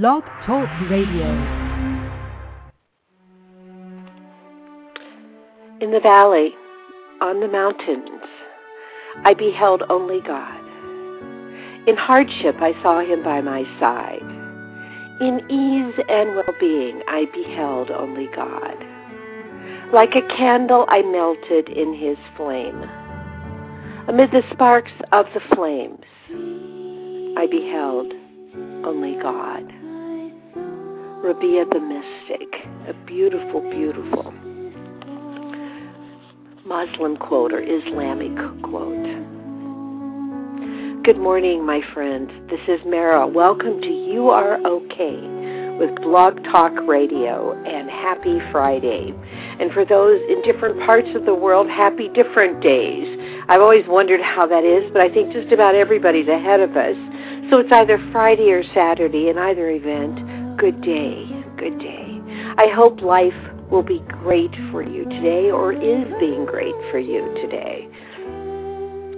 Blog Talk Radio. In the valley, on the mountains, I beheld only God. In hardship, I saw him by my side. In ease and well being, I beheld only God. Like a candle, I melted in his flame. Amid the sparks of the flames, I beheld only God. Rabia the Mystic, a beautiful, beautiful Muslim quote or Islamic quote. Good morning, my friends. This is Mara. Welcome to You Are Okay with Blog Talk Radio and happy Friday. And for those in different parts of the world, happy different days. I've always wondered how that is, but I think just about everybody's ahead of us. So it's either Friday or Saturday. In either event, good day, good day. I hope life will be great for you today or is being great for you today.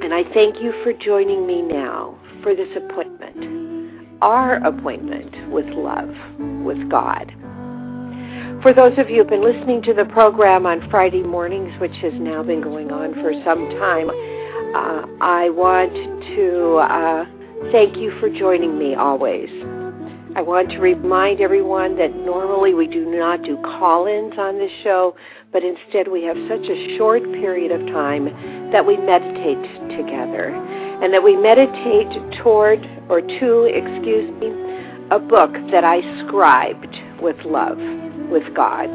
And I thank you for joining me now for this appointment, our appointment with love, with God. For those of you who've been listening to the program on Friday mornings, which has now been going on for some time, uh, I want to uh, Thank you for joining me always. I want to remind everyone that normally we do not do call ins on this show, but instead we have such a short period of time that we meditate together and that we meditate toward or to, excuse me, a book that I scribed with love, with God.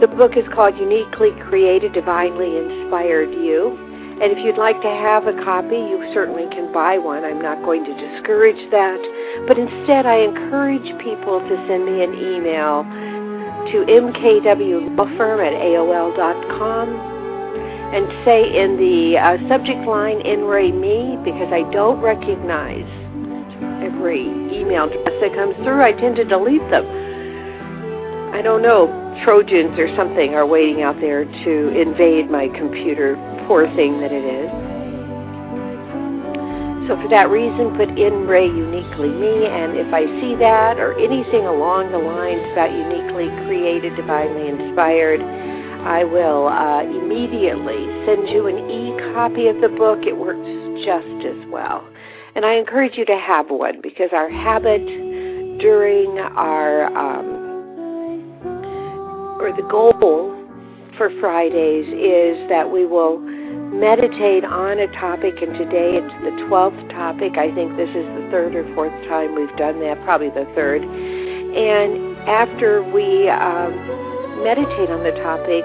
The book is called Uniquely Created, Divinely Inspired You. And if you'd like to have a copy, you certainly can buy one. I'm not going to discourage that. But instead, I encourage people to send me an email to mkwlawfirm at aol.com and say in the uh, subject line, NRA me, because I don't recognize every email address that comes through. I tend to delete them. I don't know, Trojans or something are waiting out there to invade my computer poor thing that it is. So for that reason, put in Ray uniquely me, and if I see that or anything along the lines about uniquely created, divinely inspired, I will uh, immediately send you an e-copy of the book. It works just as well. And I encourage you to have one because our habit during our, um, or the goal for Fridays is that we will meditate on a topic, and today it's the 12th topic. I think this is the third or fourth time we've done that, probably the third. And after we um, meditate on the topic,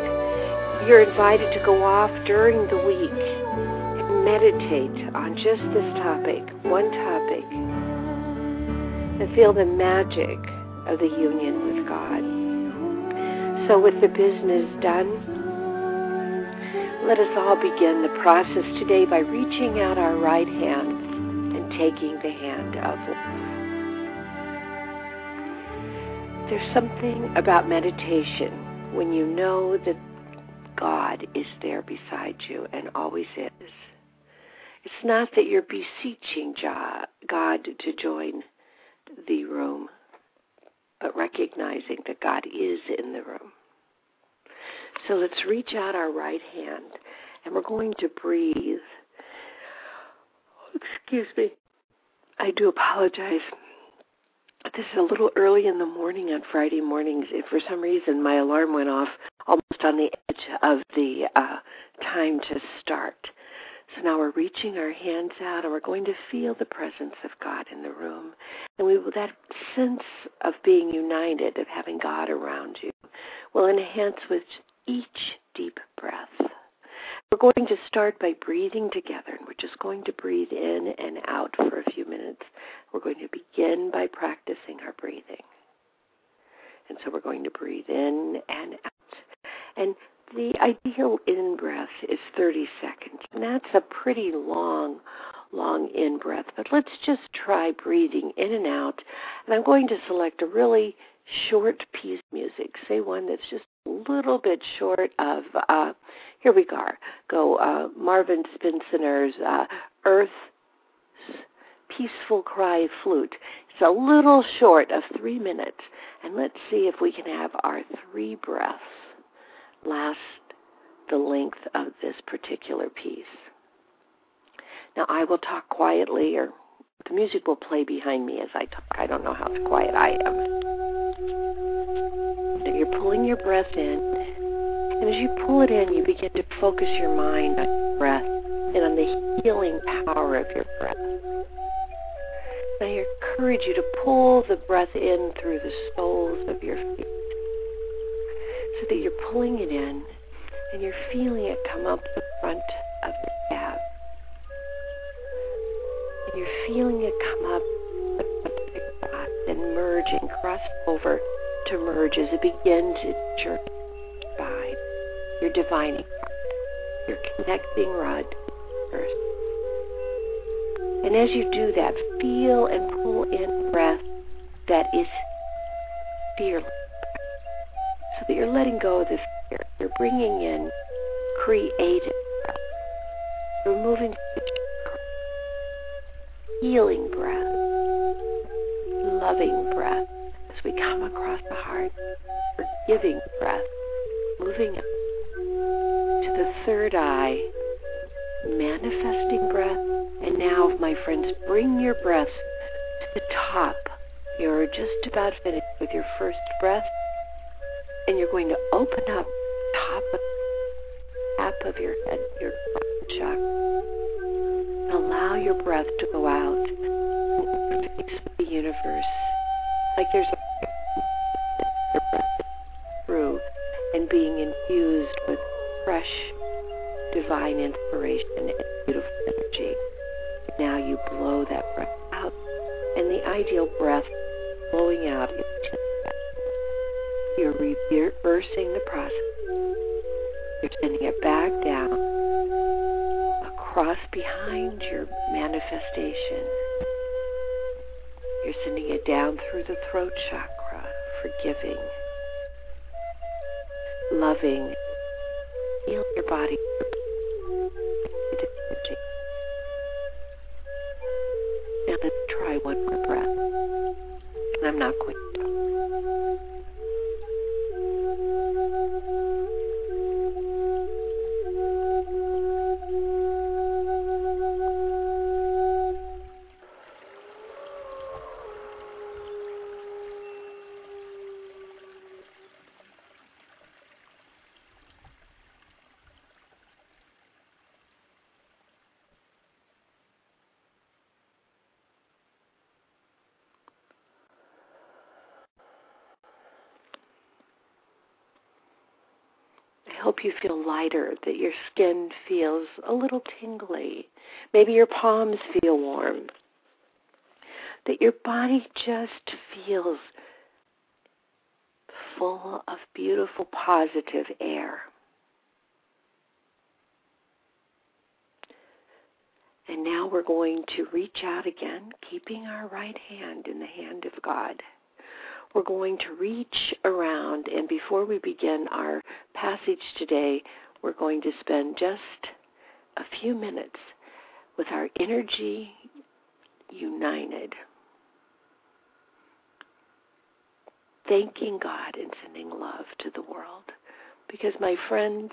you're invited to go off during the week and meditate on just this topic, one topic, and feel the magic of the union with God. So, with the business done, let us all begin the process today by reaching out our right hand and taking the hand of love. There's something about meditation when you know that God is there beside you and always is. It's not that you're beseeching God to join the room, but recognizing that God is in the room. So let's reach out our right hand and we're going to breathe. Excuse me. I do apologize. This is a little early in the morning on Friday mornings. If for some reason my alarm went off almost on the edge of the uh, time to start. So now we're reaching our hands out and we're going to feel the presence of God in the room. And we will, that sense of being united, of having God around you, will enhance with each deep breath. We're going to start by breathing together, and we're just going to breathe in and out for a few minutes. We're going to begin by practicing our breathing. And so we're going to breathe in and out. And the ideal in breath is 30 seconds, and that's a pretty long, long in breath. But let's just try breathing in and out. And I'm going to select a really short piece of music, say one that's just little bit short of, uh, here we go, go uh, Marvin Spincer's uh, Earth peaceful cry flute. It's a little short of three minutes. And let's see if we can have our three breaths last the length of this particular piece. Now, I will talk quietly, or the music will play behind me as I talk. I don't know how quiet I am. You're pulling your breath in, and as you pull it in, you begin to focus your mind on your breath and on the healing power of your breath. I encourage you to pull the breath in through the soles of your feet so that you're pulling it in and you're feeling it come up the front of the calf. And you're feeling it come up the spot and merge and cross over to merge as it begins its journey by your divining rod, your connecting rod first. And as you do that, feel and pull in breath that is fearless. So that you're letting go of this fear. You're bringing in creative breath. You're moving healing breath, loving breath we come across the heart, forgiving breath, moving up to the third eye, manifesting breath. And now, my friends, bring your breath to the top. You're just about finished with your first breath, and you're going to open up top of top of your head, your chakra. Allow your breath to go out face the universe like there's a breath through and being infused with fresh divine inspiration and beautiful energy. Now you blow that breath out, and the ideal breath blowing out is you're reversing the process. You're sending it back down, across behind your manifestation. You're sending it down through the throat chakra, forgiving, loving. Feel your body Now let's try one more breath. And I'm not going to hope you feel lighter, that your skin feels a little tingly. Maybe your palms feel warm. That your body just feels full of beautiful, positive air. And now we're going to reach out again, keeping our right hand in the hand of God we're going to reach around, and before we begin our passage today, we're going to spend just a few minutes with our energy united, thanking God and sending love to the world. Because, my friends,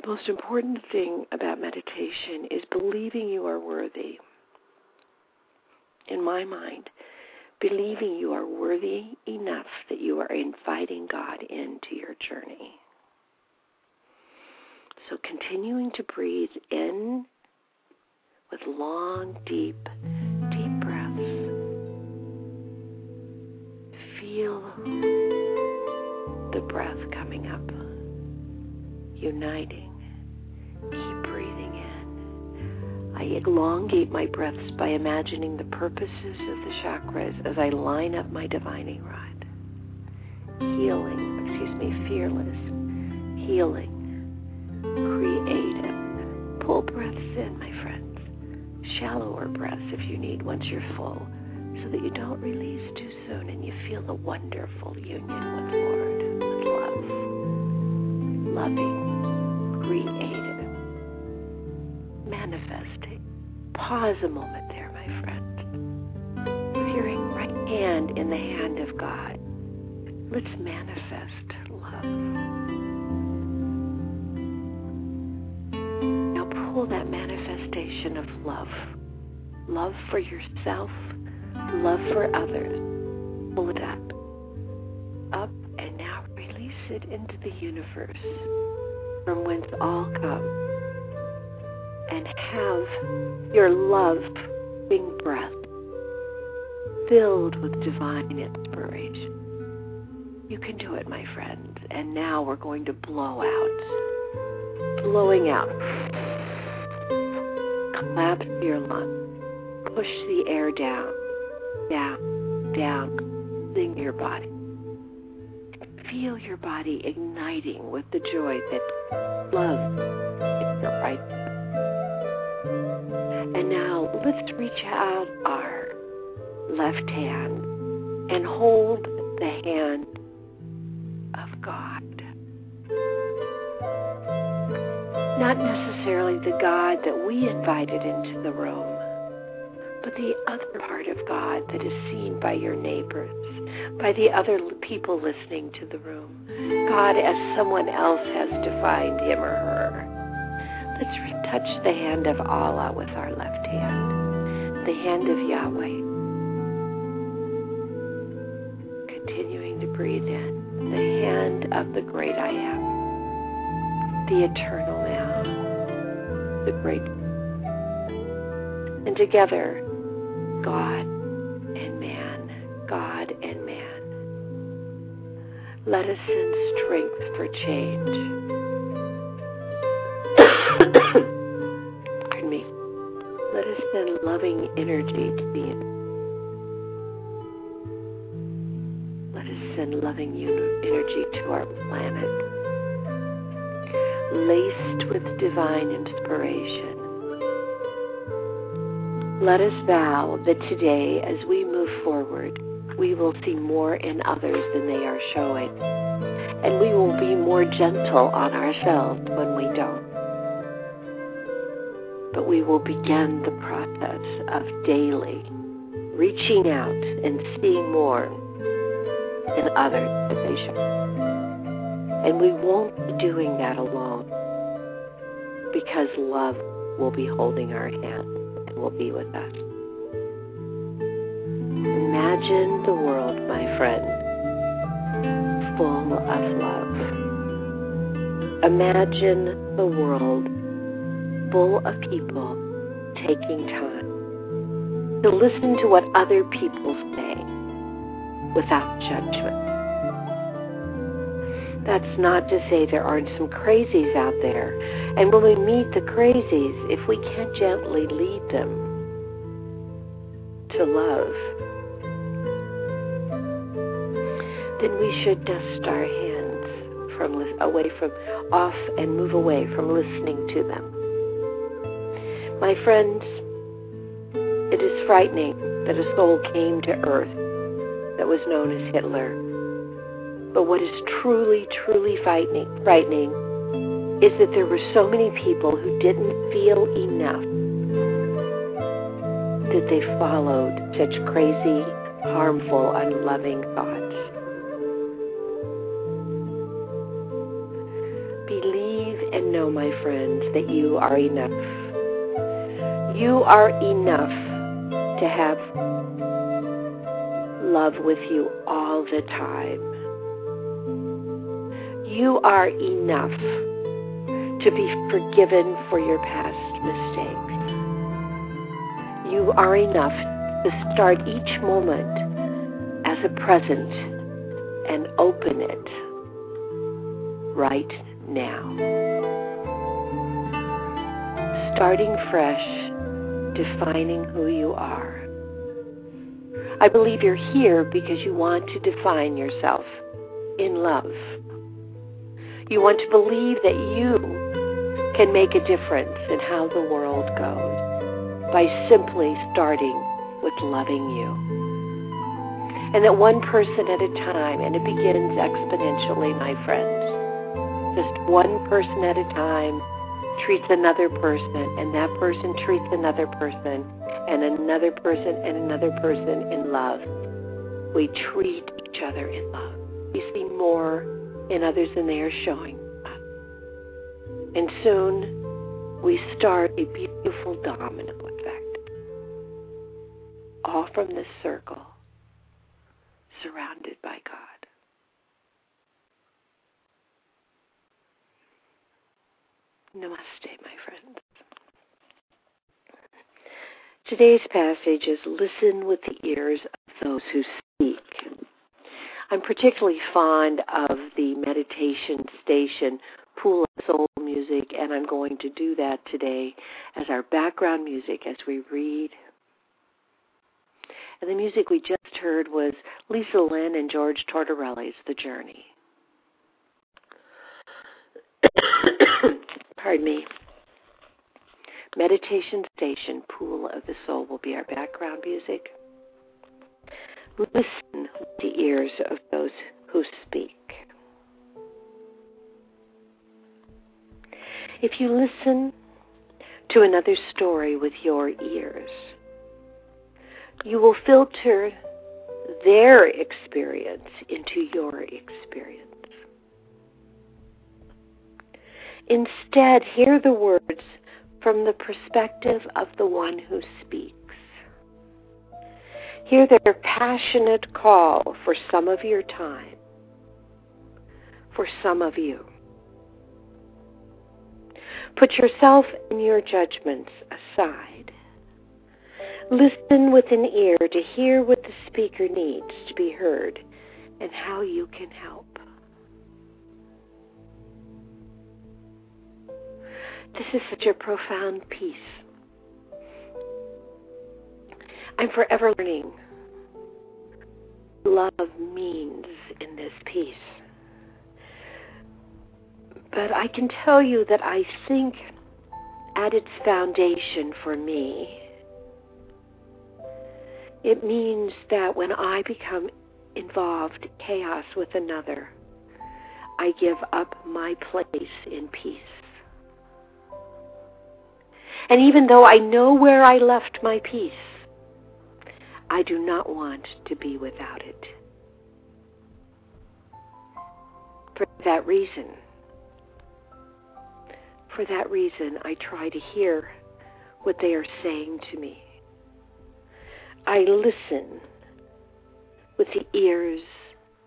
the most important thing about meditation is believing you are worthy. In my mind, believing you are worthy enough that you are inviting God into your journey. So continuing to breathe in with long, deep, deep breaths. Feel the breath coming up, uniting. Keep. I elongate my breaths by imagining the purposes of the chakras as I line up my divining rod. Healing, excuse me, fearless, healing, creative. Pull breaths in, my friends. Shallower breaths if you need once you're full, so that you don't release too soon and you feel the wonderful union with Lord, with love, loving, creative pause a moment there, my friend. Hearing right hand in the hand of God. Let's manifest love. Now pull that manifestation of love. Love for yourself, love for others. Pull it up. Up and now release it into the universe from whence all comes. And have your loving breath filled with divine inspiration. You can do it, my friend. And now we're going to blow out. Blowing out. Collapse your lungs. Push the air down, down, down, cleansing your body. Feel your body igniting with the joy that love let's reach out our left hand and hold the hand of God. Not necessarily the God that we invited into the room, but the other part of God that is seen by your neighbors, by the other people listening to the room. God as someone else has defined him or her. Let's touch the hand of Allah with our left hand, the hand of Yahweh. Continuing to breathe in the hand of the great I am, the eternal now, the great. And together, God and man, God and man. Let us send strength for change. Loving energy to the universe. Let us send loving energy to our planet, laced with divine inspiration. Let us vow that today, as we move forward, we will see more in others than they are showing. And we will be more gentle on ourselves when we don't. But we will begin the process of daily reaching out and seeing more in they show. And we won't be doing that alone because love will be holding our hand and will be with us. Imagine the world, my friend, full of love. Imagine the world full of people taking time to listen to what other people say without judgment. That's not to say there aren't some crazies out there. And when we meet the crazies, if we can't gently lead them to love, then we should dust our hands from away from off and move away from listening to them. My friends, it is frightening that a soul came to earth that was known as Hitler but what is truly, truly frightening, frightening is that there were so many people who didn't feel enough that they followed such crazy, harmful, unloving thoughts. Believe and know, my friends, that you are enough. You are enough to have love with you all the time. You are enough to be forgiven for your past mistakes. You are enough to start each moment as a present and open it right now. Starting fresh, defining who you are. I believe you're here because you want to define yourself in love. You want to believe that you can make a difference in how the world goes by simply starting with loving you. And that one person at a time, and it begins exponentially, my friends. Just one person at a time treats another person, and that person treats another person, and another person, and another person in love. we treat each other in love. We see more in others than they are showing us. And soon we start a beautiful domino effect. All from this circle, surrounded by God. Namaste, my friends. Today's passage is Listen with the ears of those who speak. I'm particularly fond of the meditation station Pool of Soul music, and I'm going to do that today as our background music as we read. And the music we just heard was Lisa Lynne and George Tortorelli's The Journey. Pardon me. Meditation Station Pool of the Soul will be our background music. Listen with the ears of those who speak. If you listen to another story with your ears, you will filter their experience into your experience. Instead, hear the words from the perspective of the one who speaks. Hear their passionate call for some of your time, for some of you. Put yourself and your judgments aside. Listen with an ear to hear what the speaker needs to be heard and how you can help. This is such a profound peace. I'm forever learning what love means in this peace. But I can tell you that I think at its foundation for me, it means that when I become involved chaos with another, I give up my place in peace. And even though I know where I left my peace, I do not want to be without it. For that reason, for that reason, I try to hear what they are saying to me. I listen with the ears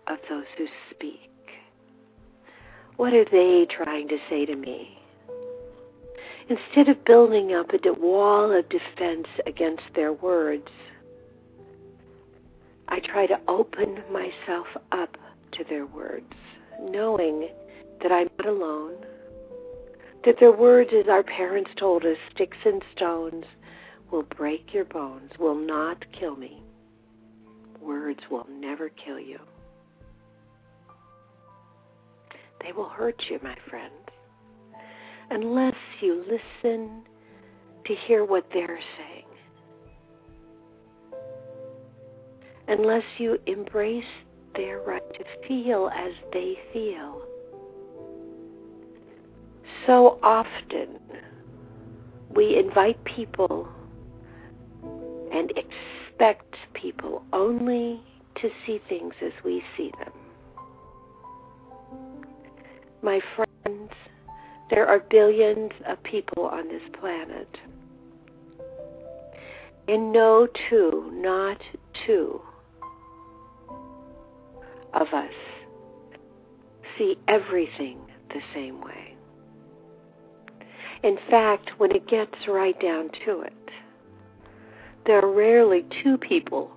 of those who speak. What are they trying to say to me? Instead of building up a wall of defense against their words, I try to open myself up to their words, knowing that I'm not alone, that their words, as our parents told us, sticks and stones will break your bones, will not kill me. Words will never kill you. They will hurt you, my friend unless you listen to hear what they're saying. Unless you embrace their right to feel as they feel. So often we invite people and expect people only to see things as we see them. My friends, there are billions of people on this planet. And no two, not two of us see everything the same way. In fact, when it gets right down to it, there are rarely two people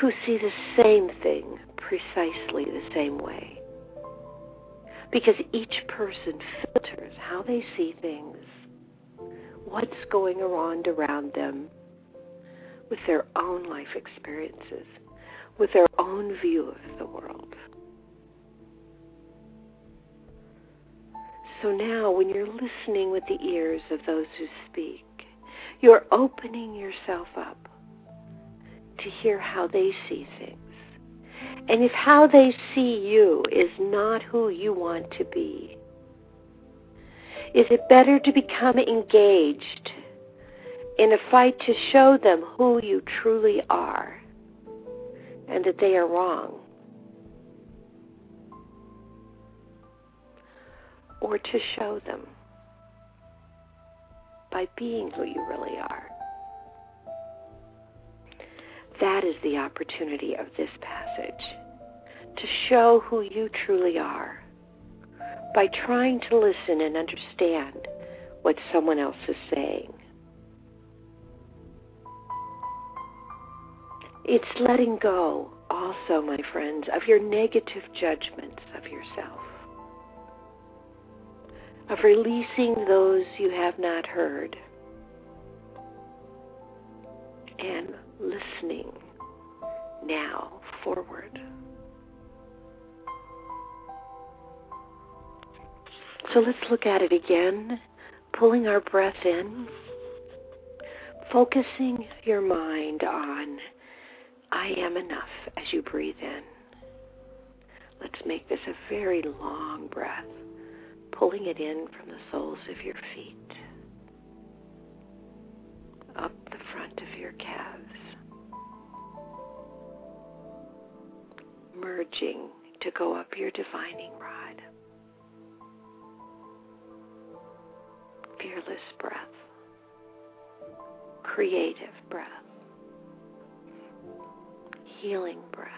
who see the same thing precisely the same way because each person filters how they see things, what's going on around them with their own life experiences, with their own view of the world. So now, when you're listening with the ears of those who speak, you're opening yourself up to hear how they see things and if how they see you is not who you want to be, is it better to become engaged in a fight to show them who you truly are and that they are wrong. Or to show them by being who you really are. That is the opportunity of this passage to show who you truly are by trying to listen and understand what someone else is saying. It's letting go also, my friends, of your negative judgments of yourself, of releasing those you have not heard, and listening now forward. So let's look at it again, pulling our breath in, focusing your mind on I am enough as you breathe in. Let's make this a very long breath, pulling it in from the soles of your feet, up the front of your calves, merging to go up your divining rod. Fearless breath, creative breath healing breath,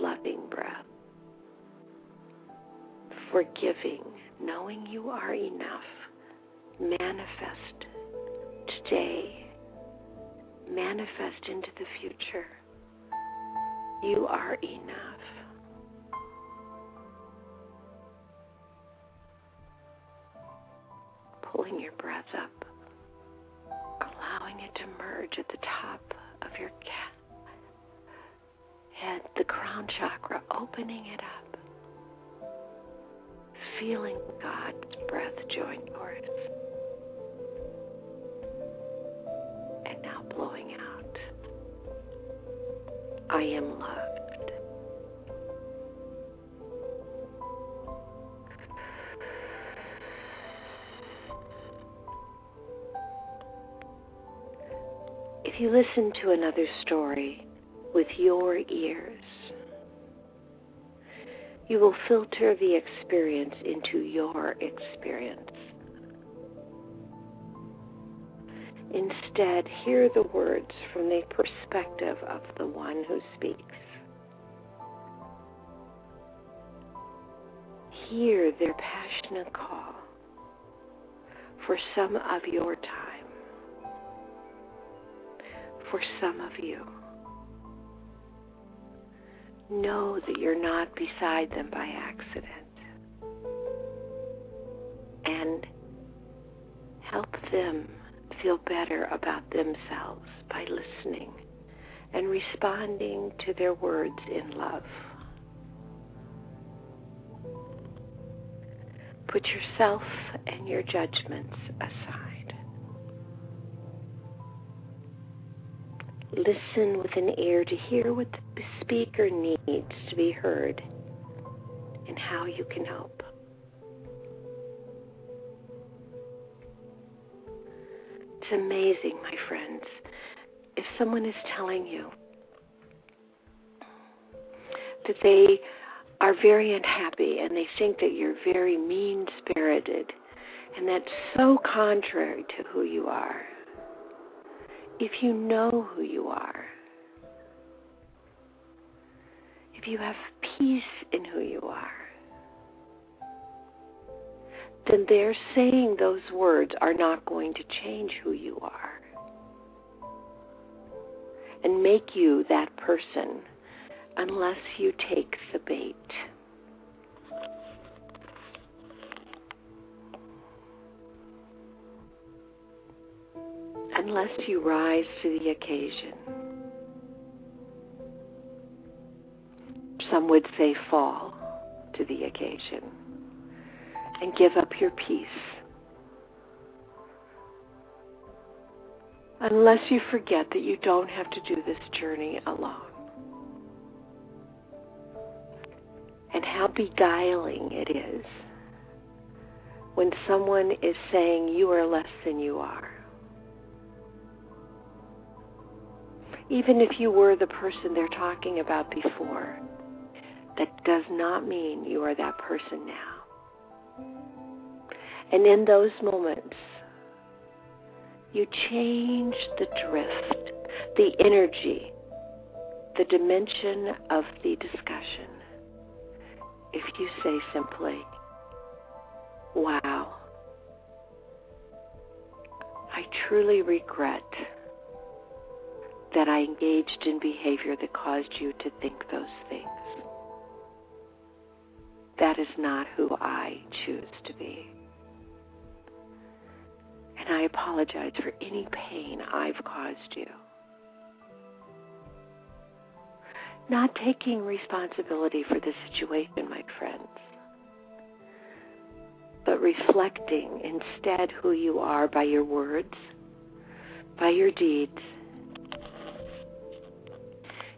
loving breath, forgiving, knowing you are enough. Manifest today, manifest into the future. You are enough. Pulling your breath up, allowing it to merge at the top of your head, the crown chakra, opening it up, feeling God's breath join yours. Now blowing out. I am loved. If you listen to another story, with your ears. You will filter the experience into your experience. Instead, hear the words from the perspective of the one who speaks. Hear their passionate call for some of your time, for some of you know that you're not beside them by accident. And help them feel better about themselves by listening and responding to their words in love. Put yourself and your judgments aside. Listen with an ear to hear what the speaker needs to be heard and how you can help. It's amazing, my friends. If someone is telling you that they are very unhappy and they think that you're very mean spirited, and that's so contrary to who you are if you know who you are, if you have peace in who you are, then their saying those words are not going to change who you are and make you that person unless you take the bait. unless you rise to the occasion. Some would say fall to the occasion and give up your peace. Unless you forget that you don't have to do this journey alone. And how beguiling it is when someone is saying you are less than you are. Even if you were the person they're talking about before, that does not mean you are that person now. And in those moments, you change the drift, the energy, the dimension of the discussion. If you say simply, Wow, I truly regret that I engaged in behavior that caused you to think those things. That is not who I choose to be. And I apologize for any pain I've caused you. Not taking responsibility for the situation, my friends, but reflecting instead who you are by your words, by your deeds,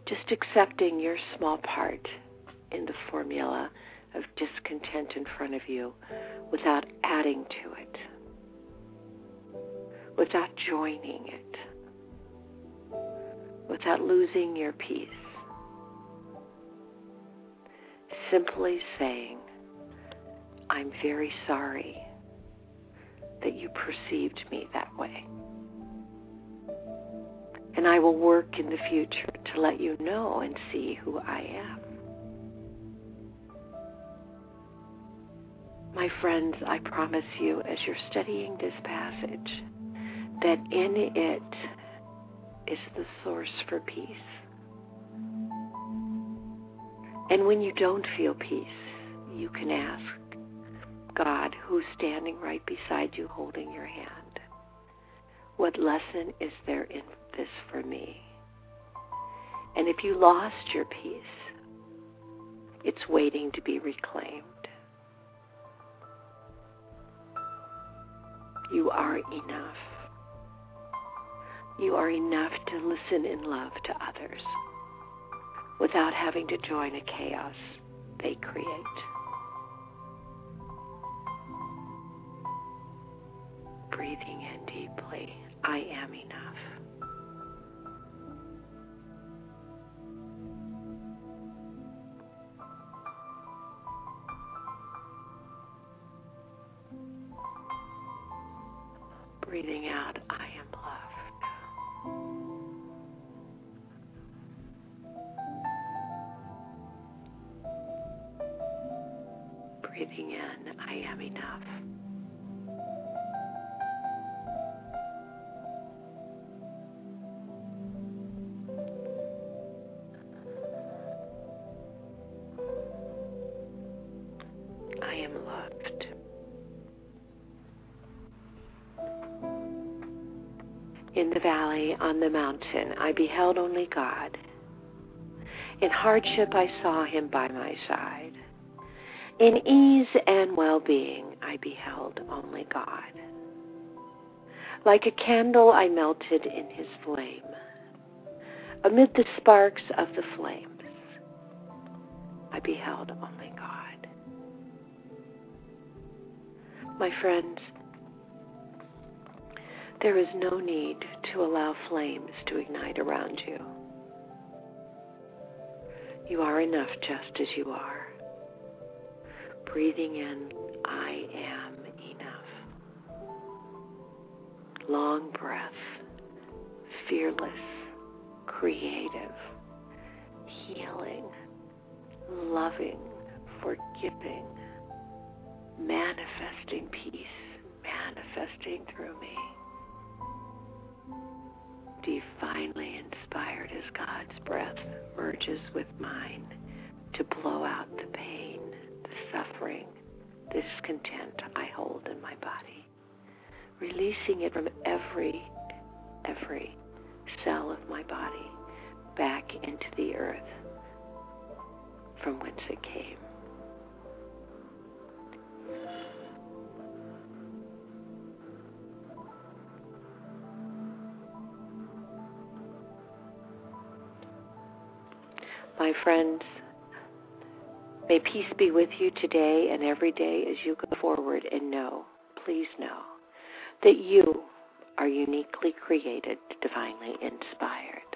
just accepting your small part in the formula of discontent in front of you without adding to it, without joining it, without losing your peace. Simply saying, I'm very sorry that you perceived me that way. And I will work in the future to let you know and see who I am. My friends, I promise you, as you're studying this passage, that in it is the source for peace. And when you don't feel peace, you can ask God, who's standing right beside you holding your hand, what lesson is there in this for me? And if you lost your peace, it's waiting to be reclaimed. You are enough. You are enough to listen in love to others without having to join a chaos they create. Breathing in deeply, I am enough. In the valley, on the mountain, I beheld only God. In hardship, I saw him by my side. In ease and well being, I beheld only God. Like a candle, I melted in his flame. Amid the sparks of the flames, I beheld only God. My friends, there is no need to allow flames to ignite around you. You are enough just as you are. Breathing in, I am enough. Long breath, fearless, creative, healing, loving, forgiving, manifesting peace, manifesting through me divinely inspired as God's breath merges with mine to blow out the pain, the suffering, discontent I hold in my body, releasing it from every, every cell of my body back into the earth from whence it came. My friends, may peace be with you today and every day as you go forward and know, please know, that you are uniquely created, divinely inspired.